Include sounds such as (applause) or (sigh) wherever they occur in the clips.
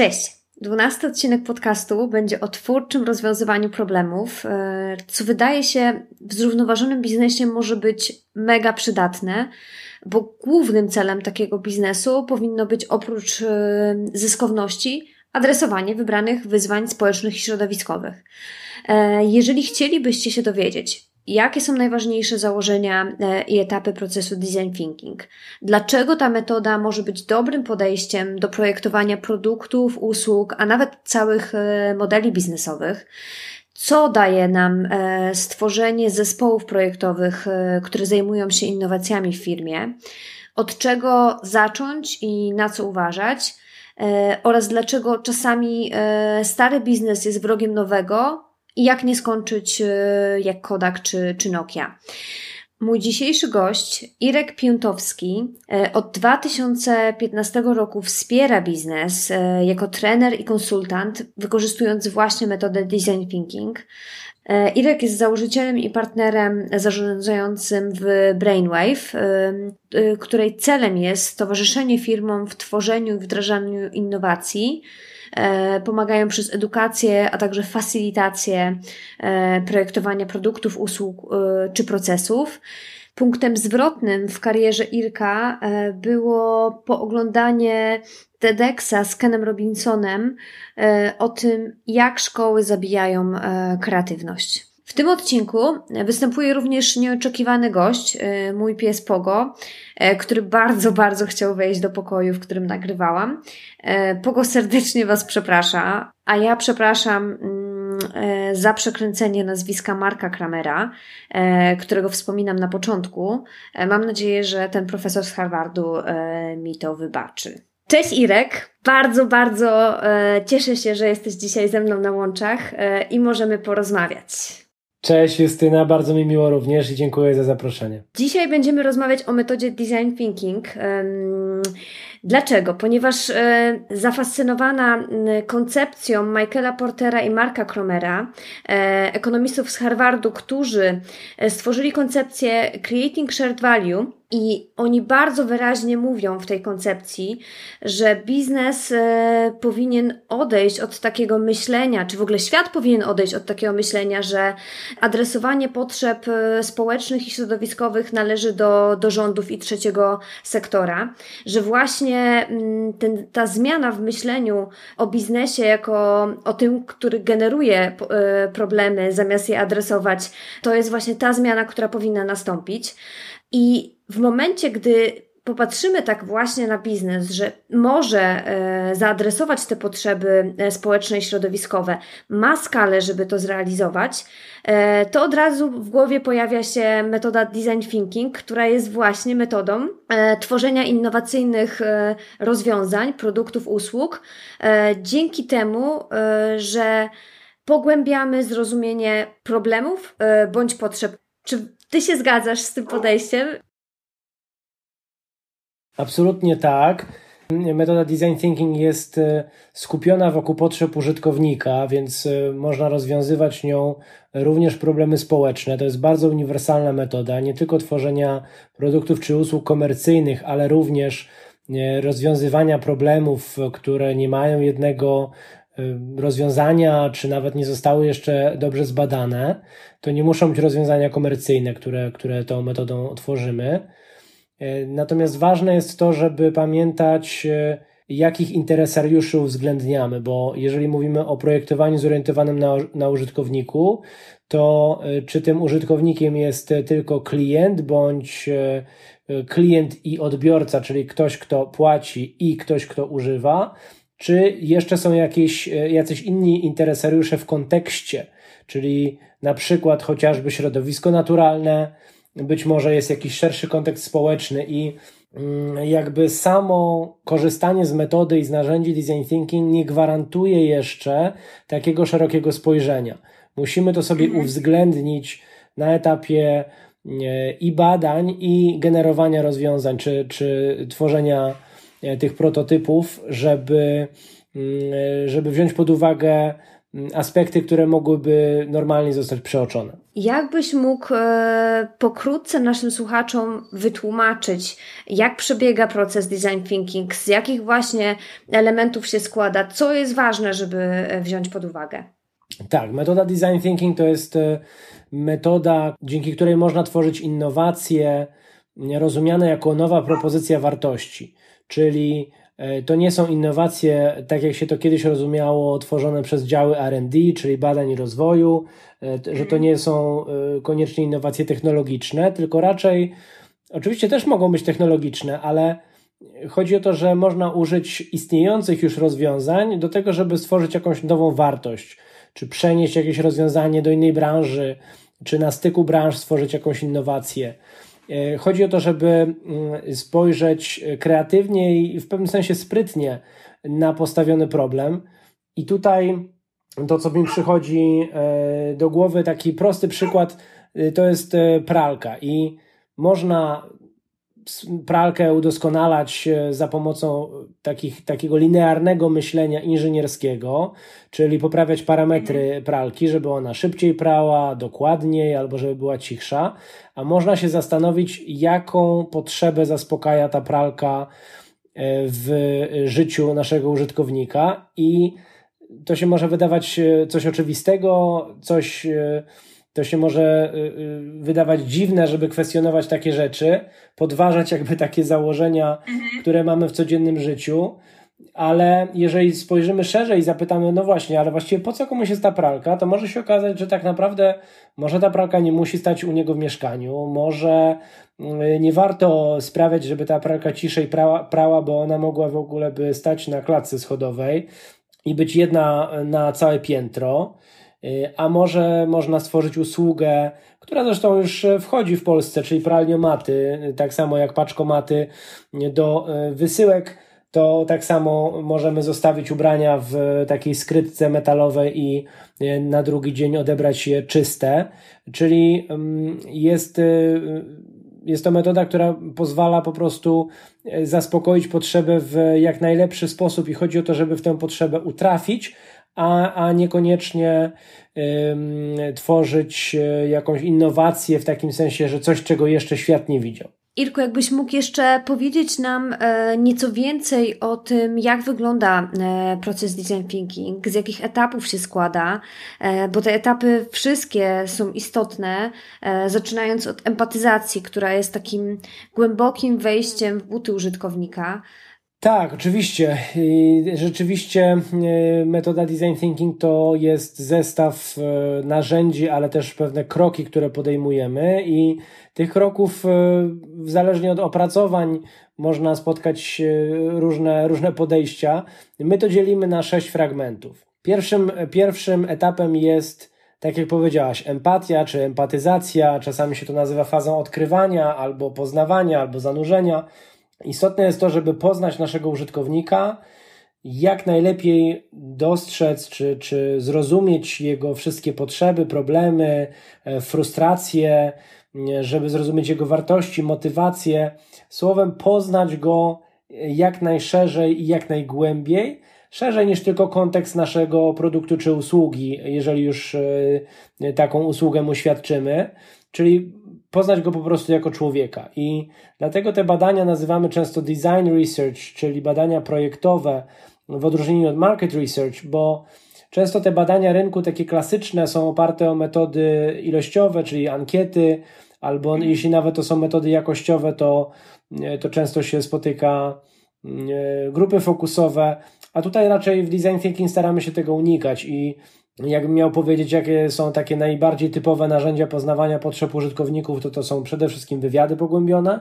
Cześć! Dwunasty odcinek podcastu będzie o twórczym rozwiązywaniu problemów, e, co wydaje się w zrównoważonym biznesie może być mega przydatne, bo głównym celem takiego biznesu powinno być oprócz e, zyskowności adresowanie wybranych wyzwań społecznych i środowiskowych. E, jeżeli chcielibyście się dowiedzieć, Jakie są najważniejsze założenia e, i etapy procesu design thinking? Dlaczego ta metoda może być dobrym podejściem do projektowania produktów, usług, a nawet całych e, modeli biznesowych? Co daje nam e, stworzenie zespołów projektowych, które zajmują się innowacjami w firmie? Od czego zacząć i na co uważać? Oraz dlaczego czasami stary biznes jest wrogiem nowego, i jak nie skończyć e, jak Kodak czy, czy Nokia. Mój dzisiejszy gość, Irek Piętowski, e, od 2015 roku wspiera biznes e, jako trener i konsultant, wykorzystując właśnie metodę design thinking. Irek jest założycielem i partnerem zarządzającym w Brainwave, której celem jest towarzyszenie firmom w tworzeniu i wdrażaniu innowacji, pomagają przez edukację, a także facylitację e, projektowania produktów, usług e, czy procesów. Punktem zwrotnym w karierze Irka było pooglądanie TEDxa z Kenem Robinsonem o tym, jak szkoły zabijają kreatywność. W tym odcinku występuje również nieoczekiwany gość, e, mój pies Pogo, e, który bardzo, bardzo chciał wejść do pokoju, w którym nagrywałam. E, Pogo serdecznie Was przeprasza, a ja przepraszam mm, za przekręcenie nazwiska Marka Kramera, którego wspominam na początku. Mam nadzieję, że ten profesor z Harvardu mi to wybaczy. Cześć Irek, bardzo, bardzo cieszę się, że jesteś dzisiaj ze mną na łączach i możemy porozmawiać. Cześć Justyna, bardzo mi miło również i dziękuję za zaproszenie. Dzisiaj będziemy rozmawiać o metodzie design thinking. Dlaczego? Ponieważ e, zafascynowana koncepcją Michaela Portera i Marka Kromera, e, ekonomistów z Harvardu, którzy e, stworzyli koncepcję Creating Shared Value, i oni bardzo wyraźnie mówią w tej koncepcji, że biznes powinien odejść od takiego myślenia, czy w ogóle świat powinien odejść od takiego myślenia, że adresowanie potrzeb społecznych i środowiskowych należy do, do rządów i trzeciego sektora, że właśnie mm, ten, ta zmiana w myśleniu o biznesie jako o tym, który generuje e, problemy, zamiast je adresować, to jest właśnie ta zmiana, która powinna nastąpić. I w momencie, gdy popatrzymy tak właśnie na biznes, że może e, zaadresować te potrzeby e, społeczne i środowiskowe, ma skalę, żeby to zrealizować, e, to od razu w głowie pojawia się metoda design thinking, która jest właśnie metodą tworzenia innowacyjnych rozwiązań, produktów, usług, dzięki temu, że pogłębiamy zrozumienie problemów bądź potrzeb. Czy ty się zgadzasz z tym podejściem? Absolutnie tak. Metoda design thinking jest e, skupiona wokół potrzeb użytkownika, więc e, można rozwiązywać nią również problemy społeczne. To jest bardzo uniwersalna metoda, nie tylko tworzenia produktów czy usług komercyjnych, ale również e, rozwiązywania problemów, które nie mają jednego rozwiązania, czy nawet nie zostały jeszcze dobrze zbadane. To nie muszą być rozwiązania komercyjne, które, które tą metodą tworzymy natomiast ważne jest to, żeby pamiętać, e, jakich interesariuszy uwzględniamy, bo jeżeli mówimy o projektowaniu zorientowanym na, na użytkowniku, to e, czy tym użytkownikiem jest tylko klient, bądź klient i odbiorca, czyli ktoś, kto płaci i ktoś, kto używa, czy jeszcze są jakieś, jacyś inni interesariusze w kontekście, czyli na przykład chociażby środowisko naturalne, być może jest jakiś szerszy kontekst społeczny i mm, jakby samo korzystanie z metody i z narzędzi design thinking nie gwarantuje jeszcze takiego szerokiego spojrzenia. Musimy to sobie mhm. uwzględnić na etapie i badań, i generowania rozwiązań, czy, czy tworzenia e, tych prototypów, żeby, mm, żeby wziąć pod uwagę aspekty, które mogłyby normalnie zostać przeoczone. Jakbyś mógł e, pokrótce naszym słuchaczom wytłumaczyć, jak przebiega proces design thinking, z jakich właśnie elementów się składa, co jest ważne, żeby e, wziąć pod uwagę? Tak, metoda design thinking to jest metoda, dzięki której można tworzyć innowacje rozumiane jako nowa propozycja wartości. Czyli e, to nie są innowacje, tak jak się to kiedyś rozumiało, tworzone przez działy RD, czyli badań i rozwoju, e, że to nie są e, koniecznie innowacje technologiczne, tylko raczej, oczywiście też mogą być technologiczne, ale chodzi o to, że można użyć istniejących już rozwiązań do tego, żeby stworzyć jakąś nową wartość czy przenieść jakieś rozwiązanie do innej branży, czy na styku branż stworzyć jakąś innowację. E, chodzi o to, żeby mm, spojrzeć kreatywnie i w pewnym sensie sprytnie na postawiony problem. I tutaj to, co mi przychodzi e, do głowy, taki prosty przykład, e, to jest pralka. I można pralkę udoskonalać e, za pomocą takich, takiego linearnego myślenia inżynierskiego, czyli poprawiać parametry mhm. pralki, żeby ona szybciej prała, dokładniej albo żeby była cichsza, a można się zastanowić, jaką potrzebę zaspokaja ta pralka e, w życiu naszego użytkownika i to się może wydawać e, coś oczywistego, coś to się może y, y, wydawać dziwne, żeby kwestionować takie rzeczy, podważać jakby takie założenia, mhm. które mamy w codziennym życiu. Ale jeżeli spojrzymy szerzej i zapytamy, no właśnie, ale właściwie po co komuś jest ta pralka, to może się okazać, że tak naprawdę może ta pralka nie musi stać u niego w mieszkaniu, może y, nie warto sprawiać, żeby ta pralka ciszej prała, prała, bo ona mogła w ogóle by stać na klatce schodowej i być jedna na całe piętro. Y, a może można stworzyć usługę, która zresztą już wchodzi w Polsce, czyli pralniomaty, tak samo jak paczkomaty do y, wysyłek, to tak samo możemy zostawić ubrania w takiej skrytce metalowej i y, na drugi dzień odebrać je czyste, czyli mm, jest jest to metoda, która pozwala po prostu zaspokoić potrzebę w jak najlepszy sposób i chodzi o to, żeby w tę potrzebę utrafić, a, a niekoniecznie tworzyć e, jakąś innowację w takim sensie, że coś, czego jeszcze świat nie widział. Irku, jakbyś mógł jeszcze powiedzieć nam e, nieco więcej o tym, jak wygląda e, proces design thinking, z jakich etapów się składa, bo te etapy wszystkie są istotne, zaczynając od empatyzacji, która jest takim głębokim wejściem w buty użytkownika. Tak, oczywiście. Rzeczywiście e, metoda design thinking to jest zestaw e, narzędzi, ale też pewne kroki, które podejmujemy i tych kroków e, zależnie od opracowań można spotkać różne, różne podejścia. My to dzielimy na sześć fragmentów. Pierwszym, pierwszym etapem jest, tak jak powiedziałaś, empatia czy empatyzacja, czasami się to nazywa fazą odkrywania albo poznawania, albo zanurzenia Istotne jest to, żeby poznać naszego użytkownika, jak najlepiej dostrzec czy, czy zrozumieć jego wszystkie potrzeby, problemy, e, frustracje, żeby zrozumieć jego wartości, motywacje. Słowem, poznać go jak najszerzej i jak najgłębiej, szerzej niż tylko kontekst naszego produktu czy usługi, jeżeli już e, taką usługę mu świadczymy. Czyli poznać go po prostu jako człowieka. I dlatego te badania nazywamy często design research, czyli badania projektowe, w odróżnieniu od market research, bo często te badania rynku, takie klasyczne, są oparte o metody ilościowe, czyli ankiety, albo jeśli nawet to są metody jakościowe, to, to często się spotyka e, grupy fokusowe, a tutaj raczej w design thinking staramy się tego unikać i jakbym miał powiedzieć, jakie są takie najbardziej typowe narzędzia poznawania potrzeb użytkowników, to to są przede wszystkim wywiady pogłębione,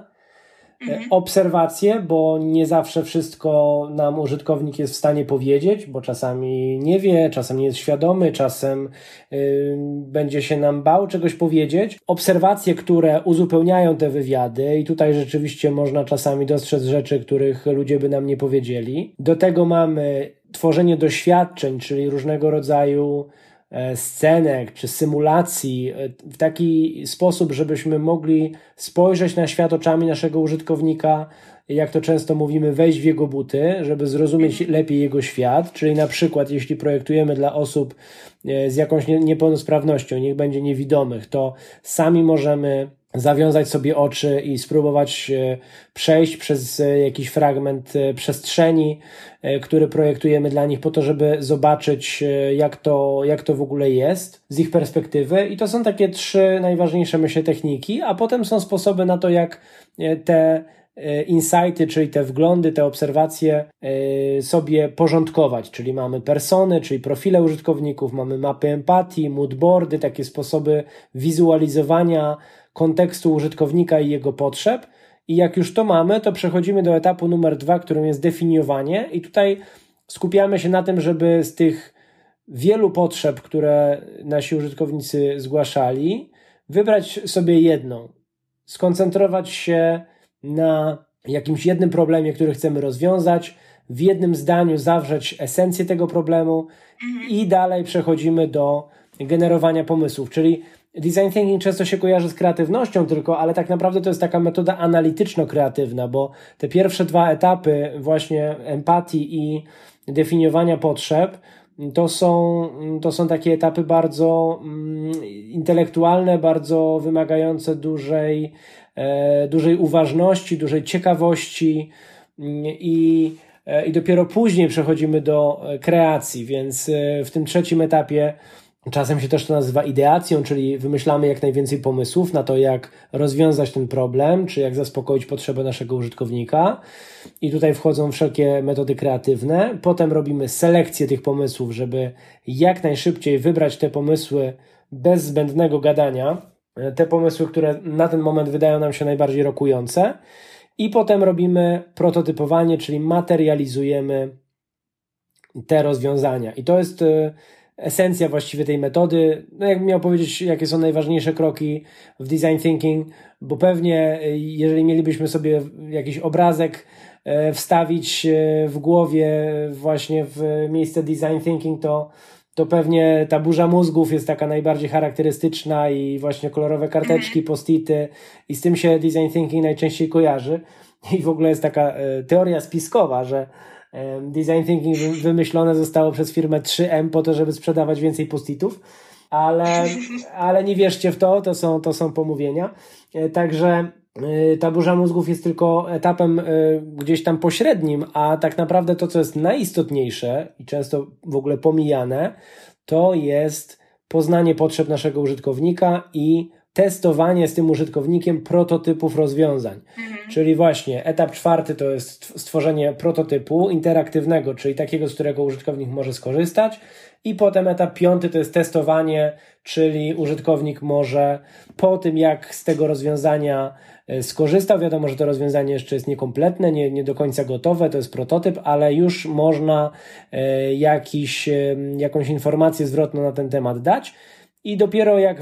Mhm. Obserwacje, bo nie zawsze wszystko nam użytkownik jest w stanie powiedzieć, bo czasami nie wie, czasem nie jest świadomy, czasem yy, będzie się nam bał czegoś powiedzieć. Obserwacje, które uzupełniają te wywiady, i tutaj rzeczywiście można czasami dostrzec rzeczy, których ludzie by nam nie powiedzieli. Do tego mamy tworzenie doświadczeń, czyli różnego rodzaju E, scenek czy symulacji e, w taki sposób, żebyśmy mogli spojrzeć na świat oczami naszego użytkownika, jak to często mówimy, wejść w jego buty, żeby zrozumieć lepiej jego świat. Czyli na przykład, jeśli projektujemy dla osób e, z jakąś niepełnosprawnością, niech będzie niewidomych, to sami możemy zawiązać sobie oczy i spróbować e, przejść przez e, jakiś fragment e, przestrzeni, który projektujemy dla nich po to, żeby zobaczyć, jak to, jak to w ogóle jest z ich perspektywy. I to są takie trzy najważniejsze, myślę, techniki, a potem są sposoby na to, jak te insighty, czyli te wglądy, te obserwacje sobie porządkować, czyli mamy persony, czyli profile użytkowników, mamy mapy empatii, moodboardy, takie sposoby wizualizowania kontekstu użytkownika i jego potrzeb. I jak już to mamy, to przechodzimy do etapu numer dwa, którym jest definiowanie, i tutaj skupiamy się na tym, żeby z tych wielu potrzeb, które nasi użytkownicy zgłaszali, wybrać sobie jedną, skoncentrować się na jakimś jednym problemie, który chcemy rozwiązać, w jednym zdaniu zawrzeć esencję tego problemu mhm. i dalej przechodzimy do generowania pomysłów. Czyli design thinking często się kojarzy z kreatywnością tylko, ale tak naprawdę to jest taka metoda analityczno-kreatywna, bo te pierwsze dwa etapy właśnie empatii i definiowania potrzeb to są, to są takie etapy bardzo mm, intelektualne, bardzo wymagające dużej, e, dużej uważności, dużej ciekawości mm, i, e, i dopiero później przechodzimy do kreacji, więc e, w tym trzecim etapie Czasem się też to nazywa ideacją, czyli wymyślamy jak najwięcej pomysłów na to, jak rozwiązać ten problem, czy jak zaspokoić potrzebę naszego użytkownika. I tutaj wchodzą wszelkie metody kreatywne. Potem robimy selekcję tych pomysłów, żeby jak najszybciej wybrać te pomysły bez zbędnego gadania, te pomysły, które na ten moment wydają nam się najbardziej rokujące. I potem robimy prototypowanie, czyli materializujemy te rozwiązania. I to jest y, esencja właściwie tej metody. No jak miał powiedzieć, jakie są najważniejsze kroki w design thinking, bo pewnie e, jeżeli mielibyśmy sobie jakiś obrazek e, wstawić e, w głowie właśnie w miejsce design thinking, to to pewnie ta burza mózgów jest taka najbardziej charakterystyczna i właśnie kolorowe karteczki, mhm. postity i z tym się design thinking najczęściej kojarzy. I w ogóle jest taka teoria spiskowa, że Design thinking wymyślone zostało przez firmę 3M po to, żeby sprzedawać więcej postitów, ale, ale nie wierzcie w to, to są, to są pomówienia. E, także e, ta burza mózgów jest tylko etapem e, gdzieś tam pośrednim, a tak naprawdę to, co jest najistotniejsze i często w ogóle pomijane, to jest poznanie potrzeb naszego użytkownika i testowanie z tym użytkownikiem prototypów rozwiązań. Mhm. Czyli właśnie etap czwarty to jest stworzenie prototypu interaktywnego, czyli takiego, z którego użytkownik może skorzystać. I potem etap piąty to jest testowanie, czyli użytkownik może po tym, jak z tego rozwiązania e, skorzystał, wiadomo, że to rozwiązanie jeszcze jest niekompletne, nie, nie do końca gotowe, to jest prototyp, ale już można e, jakiś, jakąś informację zwrotną na ten temat dać. I dopiero jak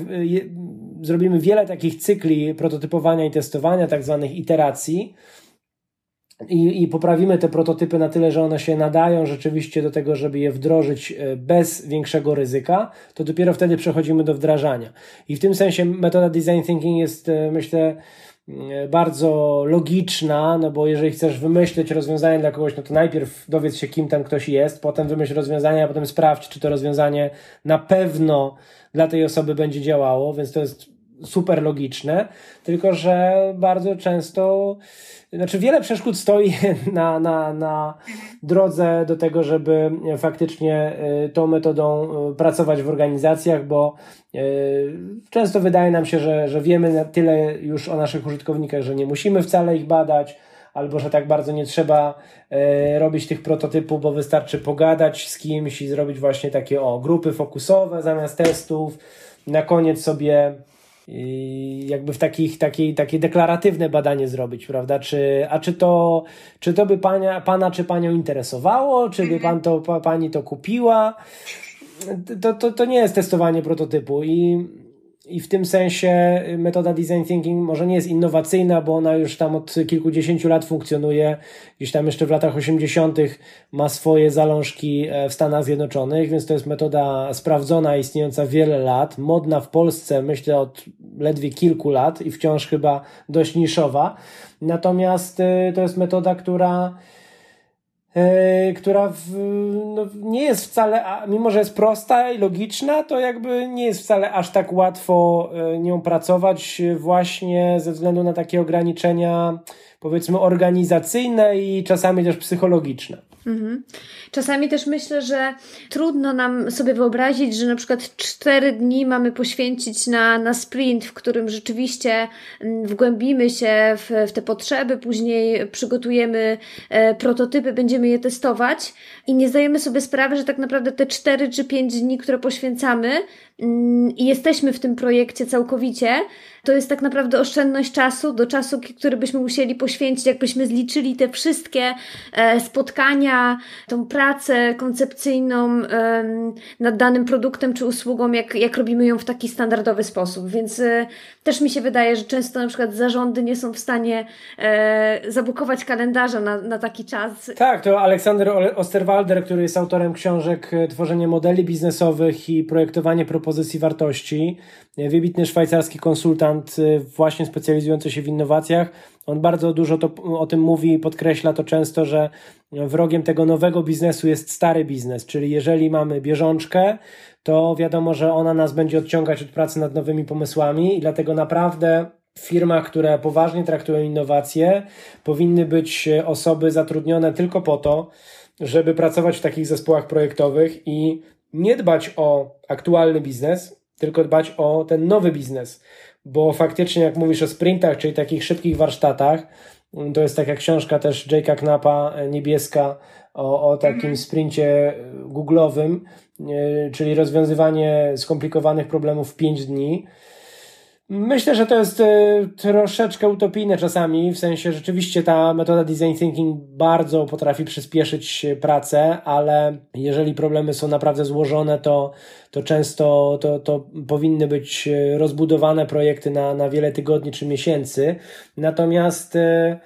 zrobimy wiele takich cykli prototypowania i testowania, tak zwanych iteracji, i, i poprawimy te prototypy na tyle, że one się nadają rzeczywiście do tego, żeby je wdrożyć e, bez większego ryzyka, to dopiero wtedy przechodzimy do wdrażania. I w tym sensie metoda design thinking jest, e, myślę, bardzo logiczna, no bo jeżeli chcesz wymyślić rozwiązanie dla kogoś, no to najpierw dowiedz się, kim tam ktoś jest, potem wymyśl rozwiązanie, a potem sprawdź, czy to rozwiązanie na pewno dla tej osoby będzie działało, więc to jest super logiczne, tylko że bardzo często, znaczy wiele przeszkód stoi (laughs) na, na, na drodze do tego, żeby faktycznie y, tą metodą y, pracować w organizacjach, bo y, często wydaje nam się, że, że wiemy tyle już o naszych użytkownikach, że nie musimy wcale ich badać, albo że tak bardzo nie trzeba robić tych prototypów, bo wystarczy pogadać z kimś i zrobić właśnie takie o grupy fokusowe zamiast testów. Na koniec sobie jakby w takich, takiej, takie deklaratywne badanie zrobić, prawda? Czy, a czy to, czy to by pana, pana czy panią interesowało? Czy by pan to, pa, pani to kupiła? To, to, to nie jest testowanie prototypu i i w tym sensie metoda design thinking może nie jest innowacyjna, bo ona już tam od kilkudziesięciu lat funkcjonuje. Gdzieś tam jeszcze w latach 80. ma swoje zalążki e, w Stanach Zjednoczonych, więc to jest metoda sprawdzona, istniejąca wiele lat, modna w Polsce, myślę od ledwie kilku lat i wciąż chyba dość niszowa. Natomiast e, to jest metoda, która która w, no, nie jest wcale, mimo że jest prosta i logiczna, to jakby nie jest wcale aż tak łatwo e, nią pracować, właśnie ze względu na takie ograniczenia, powiedzmy, organizacyjne i czasami też psychologiczne. Mhm. Czasami też myślę, że trudno nam sobie wyobrazić, że na przykład cztery dni mamy poświęcić na, na sprint, w którym rzeczywiście mm, wgłębimy się w, w te potrzeby, później przygotujemy e, prototypy, będziemy je testować i nie zdajemy sobie sprawy, że tak naprawdę te cztery czy pięć dni, które poświęcamy mm, i jesteśmy w tym projekcie całkowicie, to jest tak naprawdę oszczędność czasu do czasu, który byśmy musieli poświęcić, jakbyśmy zliczyli te wszystkie e, spotkania, tą pracę koncepcyjną nad danym produktem czy usługą, jak, jak robimy ją w taki standardowy sposób. Więc e, też mi się wydaje, że często na przykład zarządy nie są w stanie e, zabukować kalendarza na, na taki czas. Tak, to Aleksander Osterwalder, który jest autorem książek Tworzenie modeli biznesowych i projektowanie propozycji wartości, wybitny szwajcarski konsultant, właśnie specjalizujący się w innowacjach. On bardzo dużo to, o tym mówi i podkreśla to często, że wrogiem tego nowego biznesu jest stary biznes, czyli jeżeli mamy bieżączkę, to wiadomo, że ona nas będzie odciągać od pracy nad nowymi pomysłami i dlatego naprawdę w firmach, które poważnie traktują innowacje, powinny być osoby zatrudnione tylko po to, żeby pracować w takich zespołach projektowych i nie dbać o aktualny biznes, tylko dbać o ten nowy biznes. Bo faktycznie, jak mówisz o sprintach, czyli takich szybkich warsztatach, to jest taka książka też Jake'a Knapa, e, niebieska, o, o takim mhm. sprincie googlowym, e, czyli rozwiązywanie skomplikowanych problemów w 5 dni. Myślę, że to jest e, troszeczkę utopijne czasami, w sensie rzeczywiście ta metoda design thinking bardzo potrafi przyspieszyć pracę, ale jeżeli problemy są naprawdę złożone, to, to często to, to powinny być rozbudowane projekty na, na wiele tygodni czy miesięcy. Natomiast e,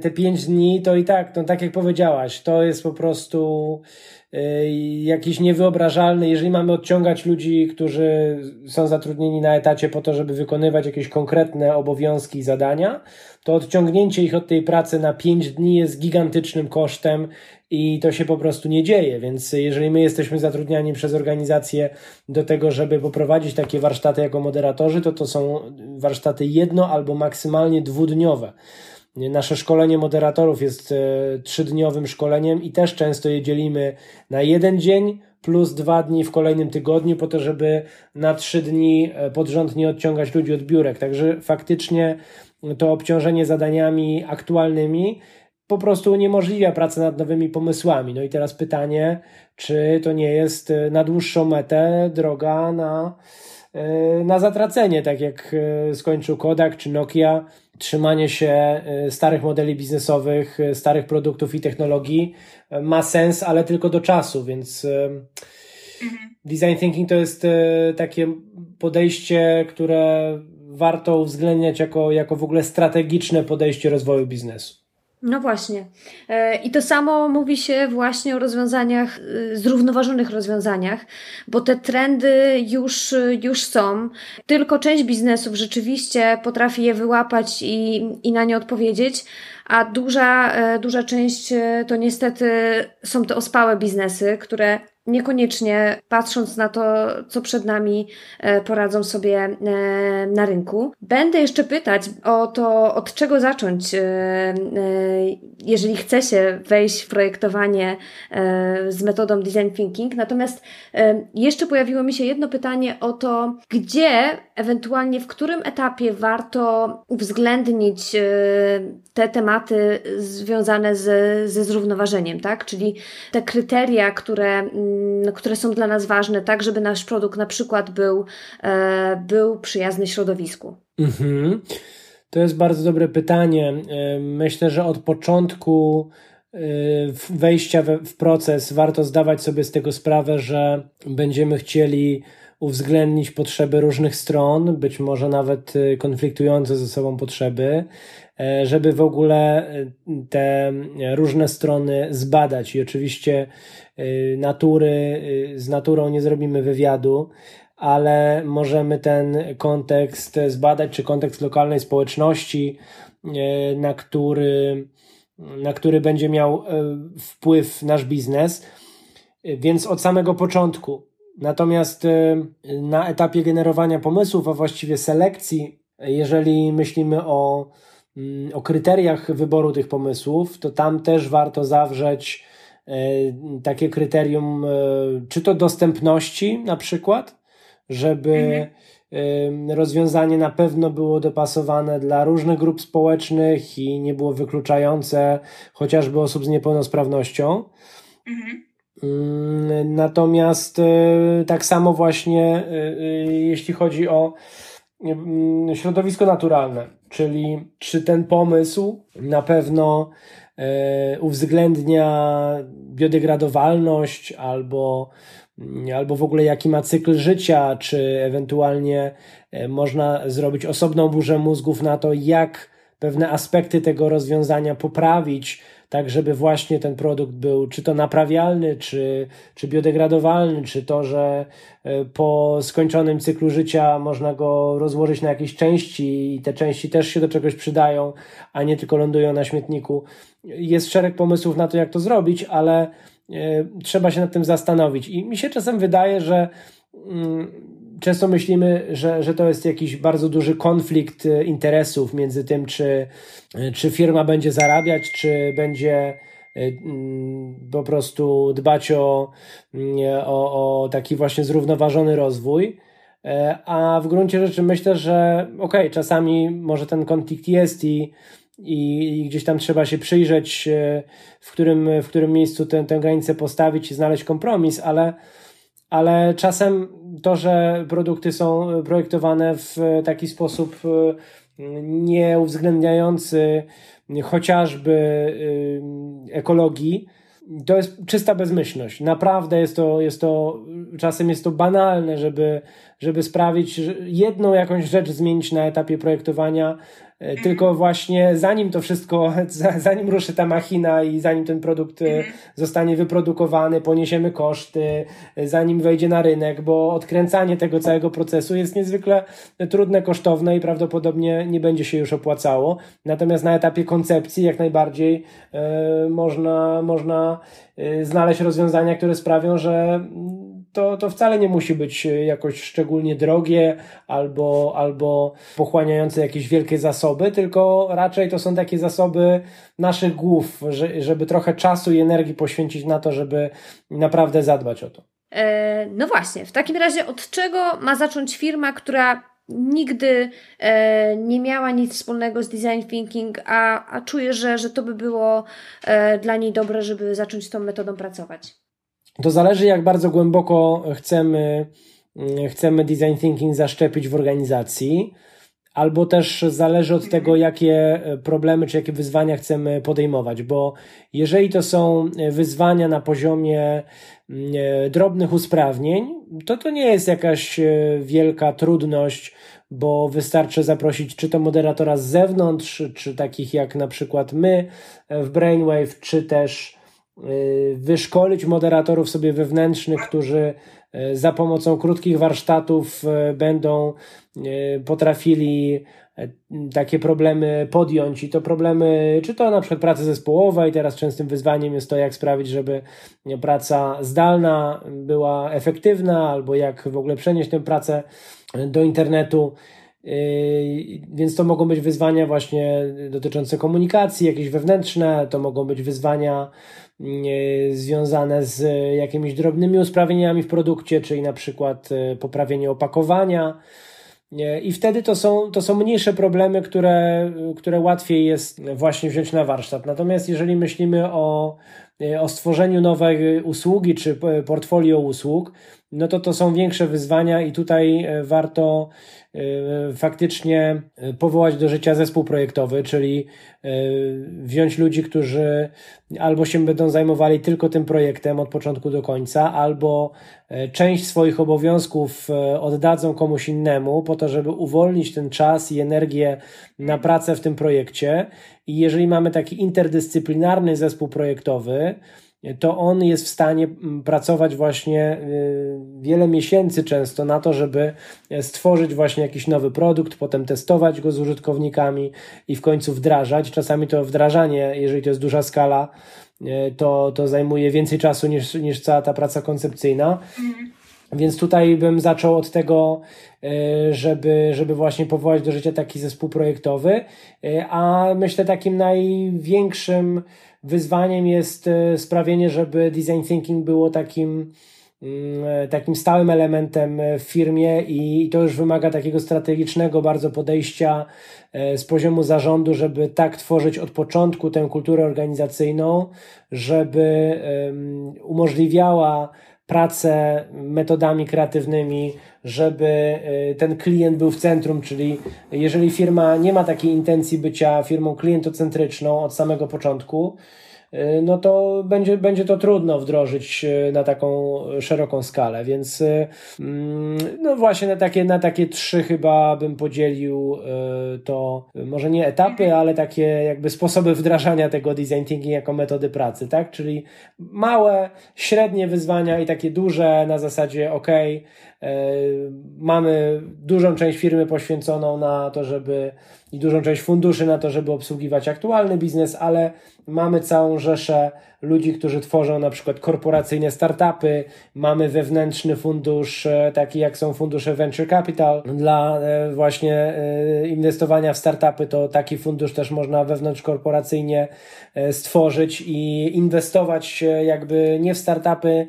te pięć dni to i tak, no tak jak powiedziałaś, to jest po prostu Y, jakiś niewyobrażalny, jeżeli mamy odciągać ludzi, którzy są zatrudnieni na etacie po to, żeby wykonywać jakieś konkretne obowiązki i zadania, to odciągnięcie ich od tej pracy na 5 dni jest gigantycznym kosztem i to się po prostu nie dzieje. Więc jeżeli my jesteśmy zatrudniani przez organizację do tego, żeby poprowadzić takie warsztaty jako moderatorzy, to to są warsztaty jedno albo maksymalnie dwudniowe. Nasze szkolenie moderatorów jest e, trzydniowym szkoleniem i też często je dzielimy na jeden dzień plus dwa dni w kolejnym tygodniu, po to, żeby na trzy dni e, pod rząd nie odciągać ludzi od biurek. Także faktycznie to obciążenie zadaniami aktualnymi po prostu uniemożliwia pracę nad nowymi pomysłami. No i teraz pytanie, czy to nie jest e, na dłuższą metę droga na, na zatracenie, tak jak skończył Kodak czy Nokia trzymanie się y, starych modeli biznesowych, y, starych produktów i technologii y, ma sens, ale tylko do czasu, więc mhm. design thinking to jest takie podejście, które warto uwzględniać jako, jako w ogóle strategiczne podejście rozwoju biznesu. No właśnie. E, I to samo mówi się właśnie o rozwiązaniach, e, zrównoważonych rozwiązaniach, bo te trendy już, już są. Tylko część biznesów rzeczywiście potrafi je wyłapać i, i na nie odpowiedzieć, a duża, e, duża część to niestety są te ospałe biznesy, które niekoniecznie patrząc na to, co przed nami, e, poradzą sobie e, na rynku. Będę jeszcze pytać o to, od czego zacząć, e, jeżeli chce się wejść w projektowanie z metodą design thinking. Natomiast jeszcze pojawiło mi się jedno pytanie o to, gdzie, ewentualnie w którym etapie warto uwzględnić te tematy związane z, ze zrównoważeniem, tak? Czyli te kryteria, które mm, które są dla nas ważne, tak żeby nasz produkt na przykład był, e, był przyjazny środowisku? Mhm. To jest bardzo dobre pytanie. Myślę, że od początku wejścia w proces warto zdawać sobie z tego sprawę, że będziemy chcieli uwzględnić potrzeby różnych stron, być może nawet konfliktujące ze sobą potrzeby, E, żeby w ogóle e, te różne strony zbadać. I oczywiście e, natury, z naturą nie zrobimy wywiadu, ale możemy ten kontekst zbadać, czy kontekst lokalnej społeczności, na który, na który będzie miał wpływ nasz biznes. Więc od samego początku. Natomiast na etapie generowania pomysłów, a właściwie selekcji, jeżeli myślimy o Mm, o kryteriach wyboru tych pomysłów, to tam też warto zawrzeć takie kryterium, e, czy to dostępności na przykład, żeby mhm. rozwiązanie na pewno było dopasowane dla różnych grup społecznych i nie było wykluczające chociażby osób z niepełnosprawnością. Mhm. Mm, natomiast e, tak samo właśnie jeśli chodzi o środowisko naturalne, czyli czy ten pomysł na pewno e, uwzględnia biodegradowalność albo, mm, albo w ogóle jaki ma cykl życia, czy ewentualnie e, można zrobić osobną burzę mózgów na to, jak pewne aspekty tego rozwiązania poprawić, tak żeby właśnie ten produkt był czy to naprawialny, czy, czy biodegradowalny, czy to, że e, po skończonym cyklu życia można go rozłożyć na jakieś części i te części też się do czegoś przydają, a nie tylko lądują na śmietniku. Jest szereg pomysłów na to, jak to zrobić, ale e, trzeba się nad tym zastanowić. I mi się czasem wydaje, że mm, często myślimy, że, że to jest jakiś bardzo duży konflikt e, interesów między tym, czy, e, czy firma będzie zarabiać, czy będzie e, mm, po prostu dbać o, mm, o, o taki właśnie zrównoważony rozwój. A w gruncie rzeczy myślę, że okej, okay, czasami może ten konflikt jest i, i, gdzieś tam trzeba się przyjrzeć, w którym, w którym miejscu tę, tę granicę postawić i znaleźć kompromis, ale, ale czasem to, że produkty są projektowane w taki sposób e, nie uwzględniający chociażby e, ekologii, to jest czysta bezmyślność. Naprawdę jest to, jest to czasem jest to banalne, żeby, żeby sprawić, jedną jakąś rzecz zmienić na etapie projektowania, E, tylko właśnie zanim to wszystko, (laughs) zanim ruszy ta machina i zanim ten produkt e, mhm. zostanie wyprodukowany, poniesiemy koszty, e, zanim wejdzie na rynek, bo odkręcanie tego całego procesu jest niezwykle trudne, kosztowne i prawdopodobnie nie będzie się już opłacało. Natomiast na etapie koncepcji jak najbardziej można, można znaleźć rozwiązania, które sprawią, że to, to wcale nie musi być e, jakoś szczególnie drogie albo, albo pochłaniające jakieś wielkie zasoby, tylko raczej to są takie zasoby naszych głów, żeby trochę czasu i energii poświęcić na to, żeby naprawdę zadbać o to. E, no właśnie, w takim razie od czego ma zacząć firma, która nigdy e, nie miała nic wspólnego z design thinking, a, a czuje, że, że to by było e, dla niej dobre, żeby zacząć tą metodą pracować? To zależy, jak bardzo głęboko chcemy, chcemy design thinking zaszczepić w organizacji, albo też zależy od tego, jakie problemy czy jakie wyzwania chcemy podejmować, bo jeżeli to są wyzwania na poziomie mm, drobnych usprawnień, to to nie jest jakaś e, wielka trudność, bo wystarczy zaprosić czy to moderatora z zewnątrz, czy takich jak na przykład my w Brainwave, czy też wyszkolić moderatorów sobie wewnętrznych, którzy y, za pomocą krótkich warsztatów y, będą potrafili takie problemy podjąć i to problemy, czy to na przykład zespołowa i teraz częstym wyzwaniem jest to, jak sprawić, żeby praca zdalna była efektywna, albo jak w ogóle przenieść tę pracę do internetu. Więc to mogą być wyzwania właśnie dotyczące komunikacji, jakieś wewnętrzne, to mogą być wyzwania związane z jakimiś drobnymi usprawnieniami w produkcie, czyli na przykład e, poprawienie opakowania. I wtedy to są, to są mniejsze problemy, które, które łatwiej jest właśnie wziąć na warsztat. Natomiast jeżeli myślimy o, o stworzeniu nowej usługi czy portfolio usług, no to to są większe wyzwania i tutaj warto faktycznie powołać do życia zespół projektowy, czyli wziąć ludzi, którzy albo się będą zajmowali tylko tym projektem od początku do końca, albo część swoich obowiązków oddadzą komuś innemu po to, żeby uwolnić ten czas i energię na pracę w tym projekcie. I jeżeli mamy taki interdyscyplinarny zespół projektowy, to on jest w stanie pracować właśnie y, wiele miesięcy często na to, żeby stworzyć właśnie jakiś nowy produkt, potem testować go z użytkownikami i w końcu wdrażać. Czasami to wdrażanie, jeżeli to jest duża skala, y, to, to zajmuje więcej czasu niż, niż cała ta praca koncepcyjna. Mhm. Więc tutaj bym zaczął od tego, y, żeby, żeby właśnie powołać do życia taki zespół projektowy, a myślę takim największym wyzwaniem jest e, sprawienie, żeby design thinking było takim, mm, e, takim stałym elementem w firmie i to już wymaga takiego strategicznego bardzo podejścia e, z poziomu zarządu, żeby tak tworzyć od początku tę kulturę organizacyjną, żeby umożliwiała pracę metodami kreatywnymi, żeby y, ten klient był w centrum, czyli jeżeli firma nie ma takiej intencji bycia firmą klientocentryczną od samego początku, no to będzie, będzie to trudno wdrożyć y, na taką szeroką skalę, więc mm, no właśnie na takie, na takie trzy chyba bym podzielił to, może nie etapy, ale takie jakby sposoby wdrażania tego design thinking jako metody pracy, tak? Czyli małe, średnie wyzwania i takie duże na zasadzie ok, mamy dużą część firmy poświęconą na to, żeby i dużą część funduszy na to, żeby obsługiwać aktualny biznes, ale mamy całą rzeszę ludzi, którzy tworzą na przykład korporacyjne startupy, mamy wewnętrzny fundusz, e, taki jak są fundusze Venture Capital. Dla e, właśnie e, inwestowania w startupy, to taki fundusz też można wewnątrz korporacyjnie stworzyć i inwestować jakby nie w startupy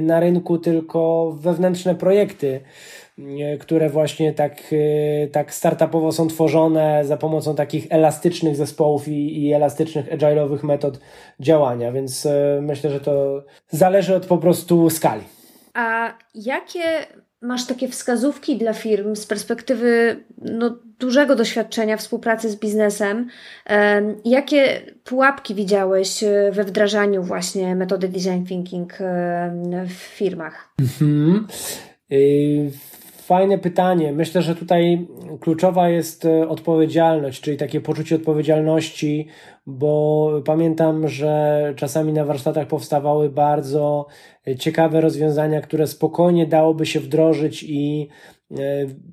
na rynku, tylko w wewnętrzne projekty które właśnie tak, e, tak startupowo są tworzone za pomocą takich elastycznych zespołów i, i elastycznych agile'owych metod działania, więc e, myślę, że to zależy od po prostu skali. A jakie masz takie wskazówki dla firm z perspektywy no, dużego doświadczenia współpracy z biznesem? Jakie pułapki widziałeś e, we wdrażaniu właśnie metody design thinking w firmach? Mhm. Fajne pytanie. Myślę, że tutaj kluczowa jest e, odpowiedzialność, czyli takie poczucie odpowiedzialności, bo pamiętam, że czasami na warsztatach powstawały bardzo ciekawe rozwiązania, które spokojnie dałoby się wdrożyć i e,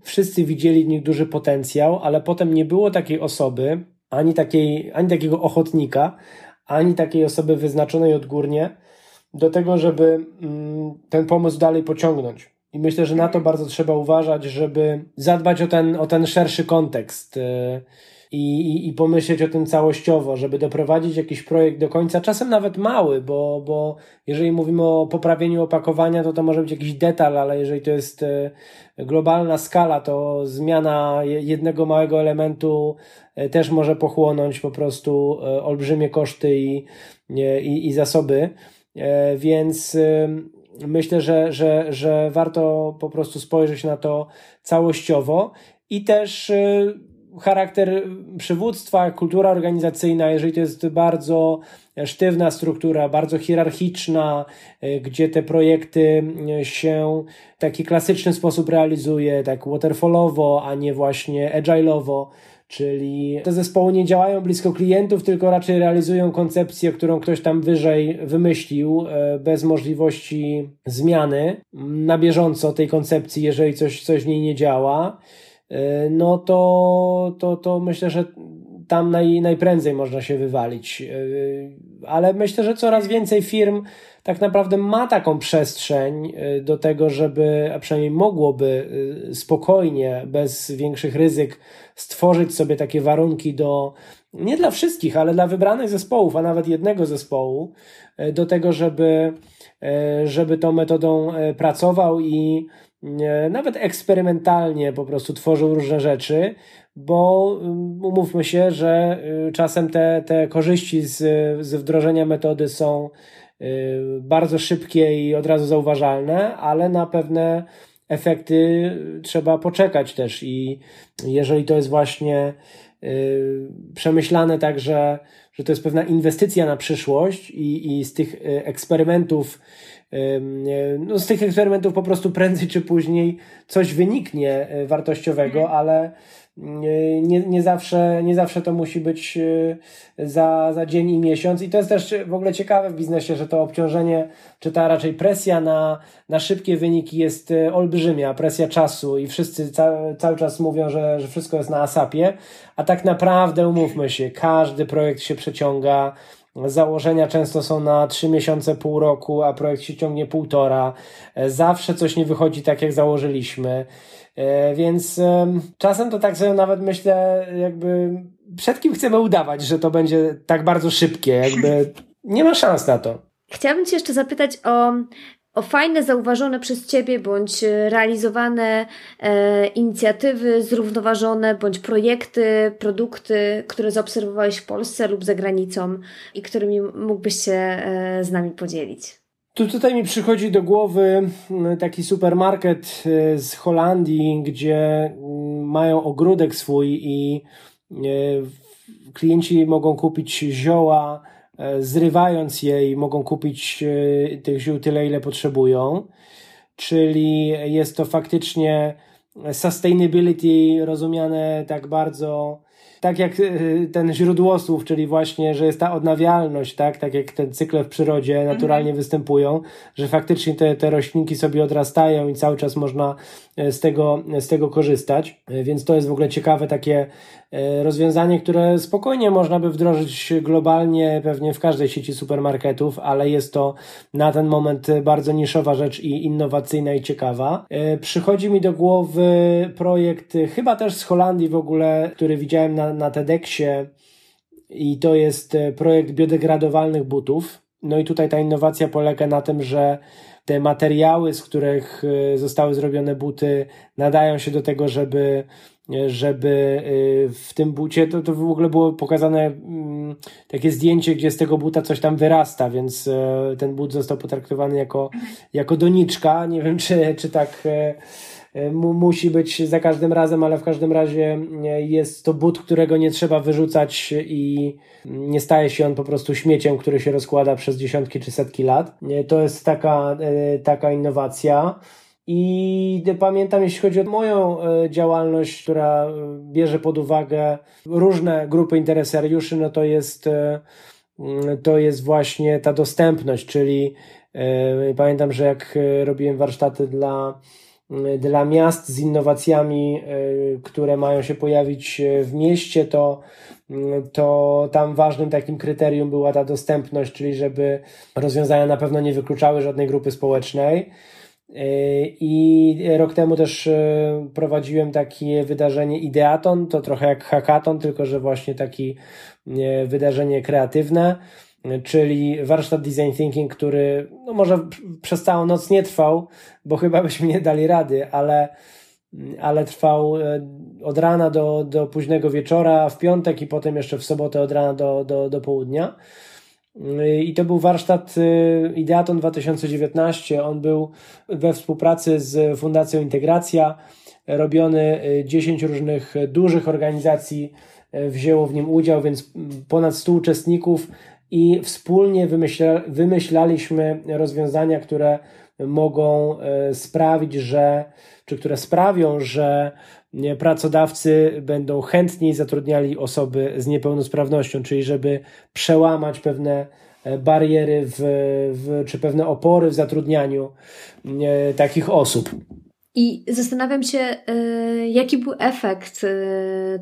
wszyscy widzieli w nich duży potencjał, ale potem nie było takiej osoby, ani, takiej, ani takiego ochotnika, ani takiej osoby wyznaczonej odgórnie do tego, żeby mm, ten pomysł dalej pociągnąć. I myślę, że na to bardzo trzeba uważać, żeby zadbać o ten, o ten szerszy kontekst. Y, I, i, i pomyśleć o tym całościowo, żeby doprowadzić jakiś projekt do końca, czasem nawet mały, bo, bo jeżeli mówimy o poprawieniu opakowania, to to może być jakiś detal, ale jeżeli to jest y, globalna skala, to zmiana jednego małego elementu y, też może pochłonąć po prostu olbrzymie koszty i, i, i zasoby. Więc myślę, że, że, że warto po prostu spojrzeć na to całościowo i też y, charakter przywództwa, kultura organizacyjna, jeżeli to jest bardzo sztywna struktura, bardzo hierarchiczna, y, gdzie te projekty y, się w taki klasyczny sposób realizuje, tak waterfallowo, a nie właśnie agile'owo, Czyli te zespoły nie działają blisko klientów, tylko raczej realizują koncepcję, którą ktoś tam wyżej wymyślił, e, bez możliwości zmiany na bieżąco tej koncepcji, jeżeli coś, coś w niej nie działa. E, no to, to, to myślę, że tam naj, najprędzej można się wywalić. E, ale myślę, że coraz więcej firm tak naprawdę ma taką przestrzeń do tego, żeby, a przynajmniej mogłoby spokojnie, bez większych ryzyk, stworzyć sobie takie warunki do, nie dla wszystkich, ale dla wybranych zespołów, a nawet jednego zespołu, e, do tego, żeby, e, żeby tą metodą e, pracował i nawet eksperymentalnie po prostu tworzył różne rzeczy, bo um, umówmy się, że y, czasem te, te korzyści z, z wdrożenia metody są y, bardzo szybkie i od razu zauważalne, ale na pewne efekty trzeba poczekać też. I jeżeli to jest właśnie y, przemyślane tak, że, że to jest pewna inwestycja na przyszłość i, i z tych eksperymentów no z tych eksperymentów po prostu prędzej czy później coś wyniknie wartościowego, mhm. ale nie, nie, zawsze, nie zawsze to musi być e, za, za dzień i miesiąc. I to jest też w ogóle ciekawe w biznesie, że to obciążenie, czy ta raczej presja na, na szybkie wyniki jest e, olbrzymia, presja czasu i wszyscy ca, cały czas mówią, że, że wszystko jest na asapie, a tak naprawdę umówmy się, każdy projekt się przeciąga. Założenia często są na trzy miesiące, pół roku, a projekt się ciągnie półtora. E, zawsze coś nie wychodzi tak, jak założyliśmy. E, więc czasem to tak sobie nawet myślę, jakby przed kim chcemy udawać, że to będzie tak bardzo szybkie, jakby (laughs) nie ma szans na to. Chciałabym Cię jeszcze zapytać o, o fajne, zauważone przez Ciebie bądź realizowane e, inicjatywy zrównoważone, bądź projekty, produkty, które zaobserwowałeś w Polsce lub za granicą i którymi mógłbyś się e, z nami podzielić. Tu tutaj mi przychodzi do głowy taki supermarket y, z Holandii, gdzie mają ogródek swój i y, klienci mogą kupić zioła, e, zrywając je i mogą kupić y, tych ziół tyle, ile potrzebują. Czyli jest to faktycznie sustainability rozumiane tak bardzo tak jak y, ten źródłosłów, czyli właśnie, że jest ta odnawialność, tak, tak jak te cykle w przyrodzie naturalnie mhm. występują, że faktycznie te, te roślinki sobie odrastają i cały czas można e, z tego, z tego korzystać. E, więc to jest w ogóle ciekawe takie e, rozwiązanie, które spokojnie można by wdrożyć globalnie, pewnie w każdej sieci supermarketów, ale jest to na ten moment bardzo niszowa rzecz i innowacyjna i ciekawa. Przychodzi mi do głowy projekt, chyba też z Holandii w ogóle, który widziałem na na, TEDxie i to jest e, projekt biodegradowalnych butów. No i tutaj ta innowacja polega na tym, że te materiały, z których e, zostały zrobione buty, nadają się do tego, żeby, e, żeby w tym bucie, to, to w ogóle było pokazane mm, takie zdjęcie, gdzie z tego buta coś tam wyrasta, więc ten but został potraktowany jako, jako doniczka. Nie wiem, czy, czy tak E, mu, musi być za każdym razem, ale w każdym razie e, jest to but, którego nie trzeba wyrzucać i nie staje się on po prostu śmieciem, który się rozkłada przez dziesiątki czy setki lat. E, to jest taka, taka innowacja. I pamiętam, jeśli chodzi o moją działalność, która bierze pod uwagę różne grupy interesariuszy, no to jest, to jest właśnie ta dostępność, czyli pamiętam, że jak robiłem warsztaty dla Y, dla miast z innowacjami, które mają się pojawić w mieście, to, to tam ważnym takim kryterium była ta dostępność, czyli żeby rozwiązania na pewno nie wykluczały żadnej grupy społecznej. I rok temu też prowadziłem takie wydarzenie Ideaton, to trochę jak hackathon, tylko że właśnie takie wydarzenie kreatywne czyli warsztat design thinking, który no może przez całą noc nie trwał, bo chyba byśmy nie dali rady, ale, ale trwał e, od rana do, do późnego wieczora, w piątek i potem jeszcze w sobotę od rana do, do, do południa. I to był warsztat e, Ideaton 2019. On był we współpracy z Fundacją Integracja, robiony 10 e, różnych dużych organizacji wzięło w nim udział, więc ponad 100 uczestników i wspólnie wymyśla, wymyślaliśmy rozwiązania, które mogą sprawić, że, czy które sprawią, że pracodawcy będą chętniej zatrudniali osoby z niepełnosprawnością, czyli żeby przełamać pewne e, bariery w, w, czy pewne opory w zatrudnianiu e, takich osób. I zastanawiam się, jaki był efekt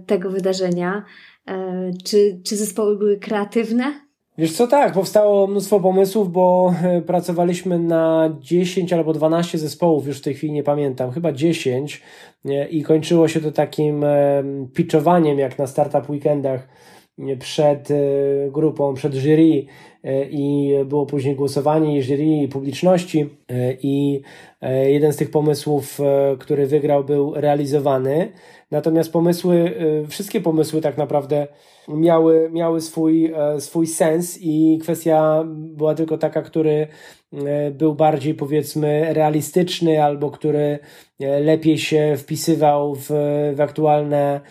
tego wydarzenia. Czy, czy zespoły były kreatywne? Wiesz co, tak, powstało mnóstwo pomysłów, bo e, pracowaliśmy na 10 albo 12 zespołów, już w tej chwili nie pamiętam, chyba 10 i kończyło się to takim e, pitchowaniem, jak na startup weekendach przed e, grupą, przed jury i było później głosowanie jury i publiczności i jeden z tych pomysłów, który wygrał, był realizowany. Natomiast pomysły, wszystkie pomysły tak naprawdę miały, miały swój, swój sens i kwestia była tylko taka, który był bardziej powiedzmy realistyczny albo który lepiej się wpisywał w, w aktualne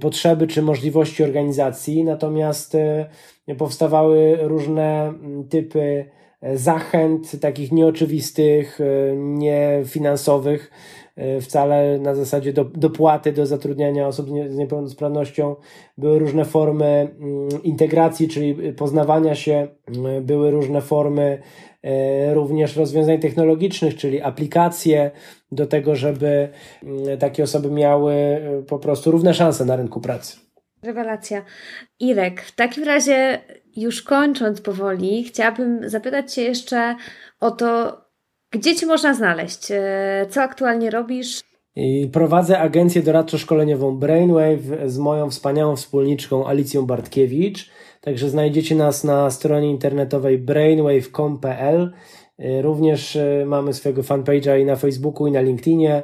potrzeby czy możliwości organizacji. Natomiast powstawały różne typy e, zachęt, takich nieoczywistych, e, niefinansowych, e, wcale na zasadzie do, dopłaty do zatrudniania osób z niepełnosprawnością. Były różne formy mm, integracji, czyli poznawania się, mm, były różne formy również rozwiązań technologicznych, czyli aplikacje do tego, żeby takie osoby miały po prostu równe szanse na rynku pracy. Rewelacja. Irek, w takim razie już kończąc powoli, chciałabym zapytać Cię jeszcze o to, gdzie Cię można znaleźć? E, co aktualnie robisz? I prowadzę agencję doradczo-szkoleniową Brainwave z moją wspaniałą wspólniczką Alicją Bartkiewicz. Także znajdziecie nas na stronie internetowej brainwave.com.pl. E, również e, mamy swojego fanpage'a i na Facebooku, i na LinkedInie.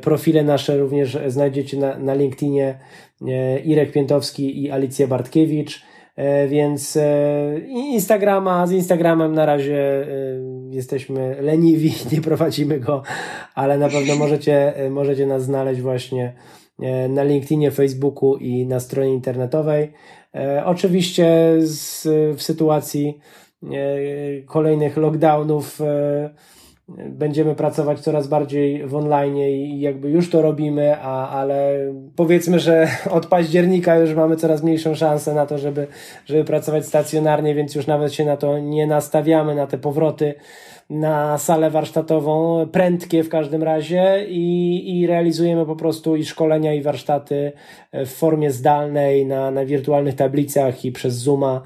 Profile nasze również znajdziecie na, na LinkedInie Irek Piętowski i Alicja Bartkiewicz. E, więc e, Instagrama, z Instagramem na razie e, jesteśmy leniwi, (laughs) nie prowadzimy go, ale na pewno możecie, możecie nas znaleźć właśnie na LinkedInie, Facebooku i na stronie internetowej. Oczywiście z, w sytuacji kolejnych lockdownów będziemy pracować coraz bardziej w online i jakby już to robimy, a, ale powiedzmy, że (laughs) od października już mamy coraz mniejszą szansę na to, żeby, żeby pracować stacjonarnie, więc już nawet się na to nie nastawiamy, na te powroty na salę warsztatową, prędkie w każdym razie i, i realizujemy po prostu i szkolenia i warsztaty w formie zdalnej na, na wirtualnych tablicach i przez Zooma,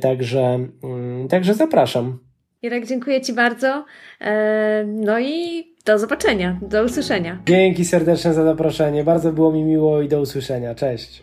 także, mm, także zapraszam. Irek, dziękuję Ci bardzo. E, no i do zobaczenia, do usłyszenia. Dzięki serdeczne za zaproszenie. Bardzo było mi miło i do usłyszenia. Cześć.